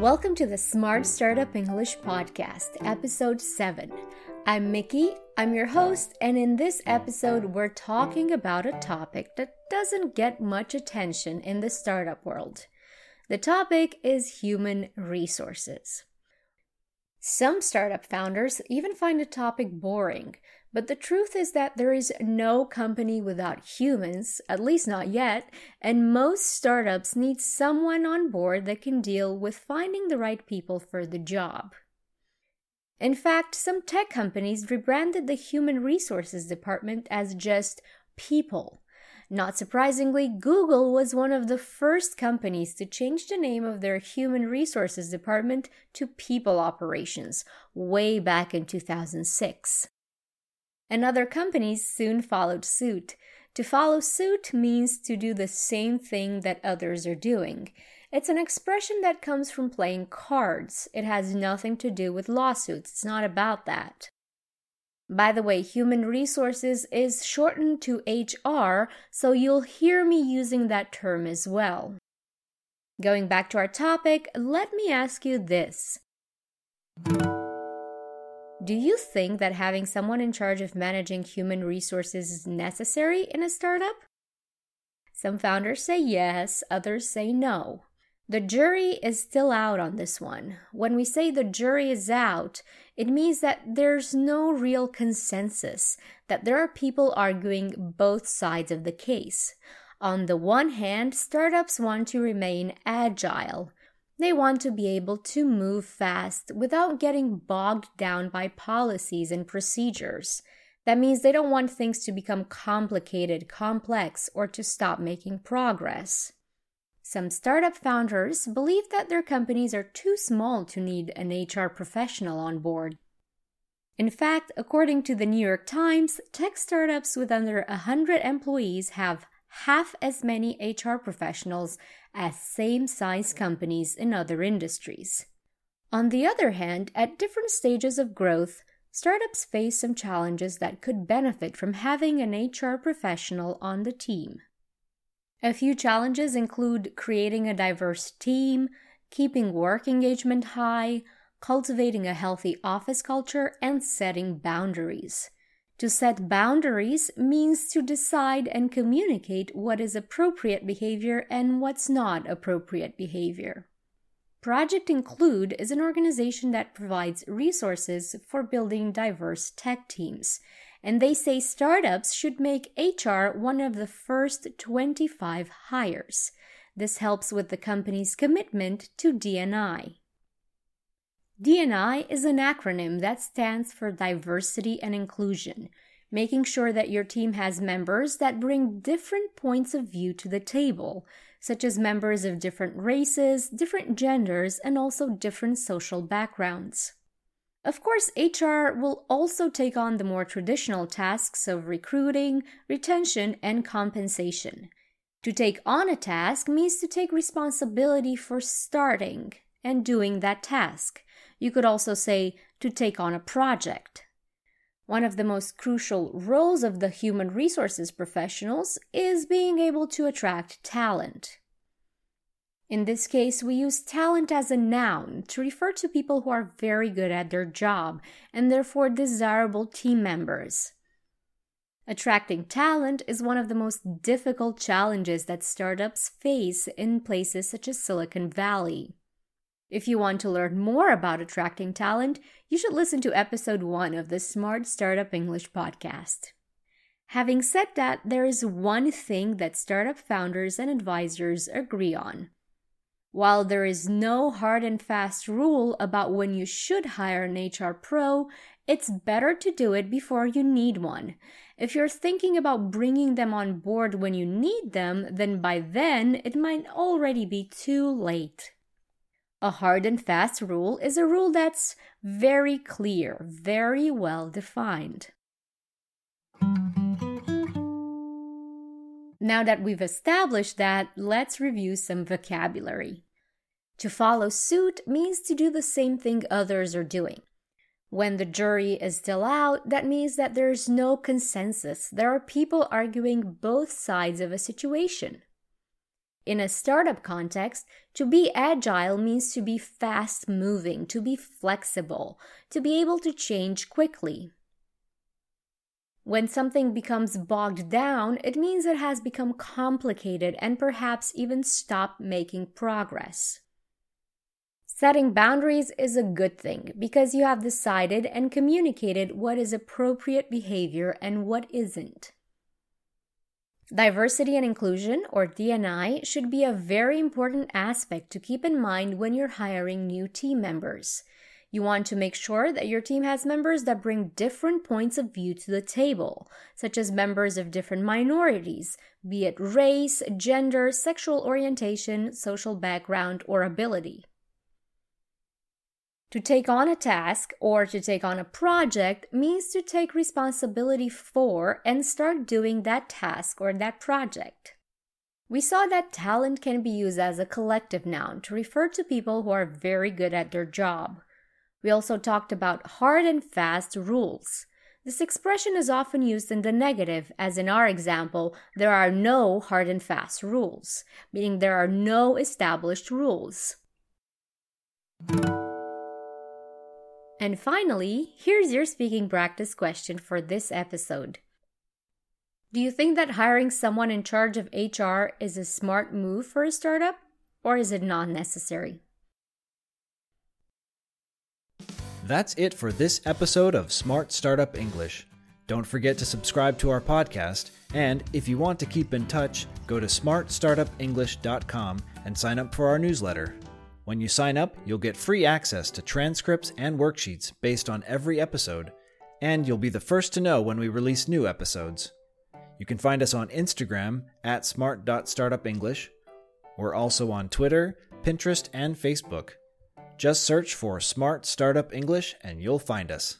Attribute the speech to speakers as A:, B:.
A: Welcome to the Smart Startup English Podcast, Episode 7. I'm Mickey, I'm your host, and in this episode, we're talking about a topic that doesn't get much attention in the startup world. The topic is human resources. Some startup founders even find the topic boring, but the truth is that there is no company without humans, at least not yet, and most startups need someone on board that can deal with finding the right people for the job. In fact, some tech companies rebranded the human resources department as just people. Not surprisingly, Google was one of the first companies to change the name of their human resources department to people operations way back in 2006 and other companies soon followed suit. To follow suit means to do the same thing that others are doing. It's an expression that comes from playing cards. It has nothing to do with lawsuits, it's not about that. By the way, human resources is shortened to HR, so you'll hear me using that term as well. Going back to our topic, let me ask you this. Do you think that having someone in charge of managing human resources is necessary in a startup? Some founders say yes, others say no. The jury is still out on this one. When we say the jury is out, it means that there's no real consensus, that there are people arguing both sides of the case. On the one hand, startups want to remain agile, they want to be able to move fast without getting bogged down by policies and procedures. That means they don't want things to become complicated, complex, or to stop making progress. Some startup founders believe that their companies are too small to need an HR professional on board. In fact, according to the New York Times, tech startups with under 100 employees have half as many HR professionals as same size companies in other industries. On the other hand, at different stages of growth, startups face some challenges that could benefit from having an HR professional on the team. A few challenges include creating a diverse team, keeping work engagement high, cultivating a healthy office culture, and setting boundaries. To set boundaries means to decide and communicate what is appropriate behavior and what's not appropriate behavior. Project Include is an organization that provides resources for building diverse tech teams, and they say startups should make HR one of the first 25 hires. This helps with the company's commitment to DNI. DNI is an acronym that stands for diversity and inclusion, making sure that your team has members that bring different points of view to the table, such as members of different races, different genders, and also different social backgrounds. Of course, HR will also take on the more traditional tasks of recruiting, retention, and compensation. To take on a task means to take responsibility for starting and doing that task you could also say to take on a project. One of the most crucial roles of the human resources professionals is being able to attract talent. In this case, we use talent as a noun to refer to people who are very good at their job and therefore desirable team members. Attracting talent is one of the most difficult challenges that startups face in places such as Silicon Valley. If you want to learn more about attracting talent, you should listen to episode 1 of the Smart Startup English podcast. Having said that, there is one thing that startup founders and advisors agree on. While there is no hard and fast rule about when you should hire an HR pro, it's better to do it before you need one. If you're thinking about bringing them on board when you need them, then by then it might already be too late. A hard and fast rule is a rule that's very clear, very well defined. Now that we've established that, let's review some vocabulary. To follow suit means to do the same thing others are doing. When the jury is still out, that means that there's no consensus. There are people arguing both sides of a situation. In a startup context, to be agile means to be fast moving, to be flexible, to be able to change quickly. When something becomes bogged down, it means it has become complicated and perhaps even stopped making progress. Setting boundaries is a good thing because you have decided and communicated what is appropriate behavior and what isn't. Diversity and inclusion, or DNI, should be a very important aspect to keep in mind when you're hiring new team members. You want to make sure that your team has members that bring different points of view to the table, such as members of different minorities, be it race, gender, sexual orientation, social background, or ability. To take on a task or to take on a project means to take responsibility for and start doing that task or that project. We saw that talent can be used as a collective noun to refer to people who are very good at their job. We also talked about hard and fast rules. This expression is often used in the negative, as in our example, there are no hard and fast rules, meaning there are no established rules. And finally, here's your speaking practice question for this episode. Do you think that hiring someone in charge of HR is a smart move for a startup, or is it not necessary?
B: That's it for this episode of Smart Startup English. Don't forget to subscribe to our podcast, and if you want to keep in touch, go to smartstartupenglish.com and sign up for our newsletter. When you sign up, you'll get free access to transcripts and worksheets based on every episode, and you'll be the first to know when we release new episodes. You can find us on Instagram at smart.startupenglish. We're also on Twitter, Pinterest, and Facebook. Just search for Smart Startup English and you'll find us.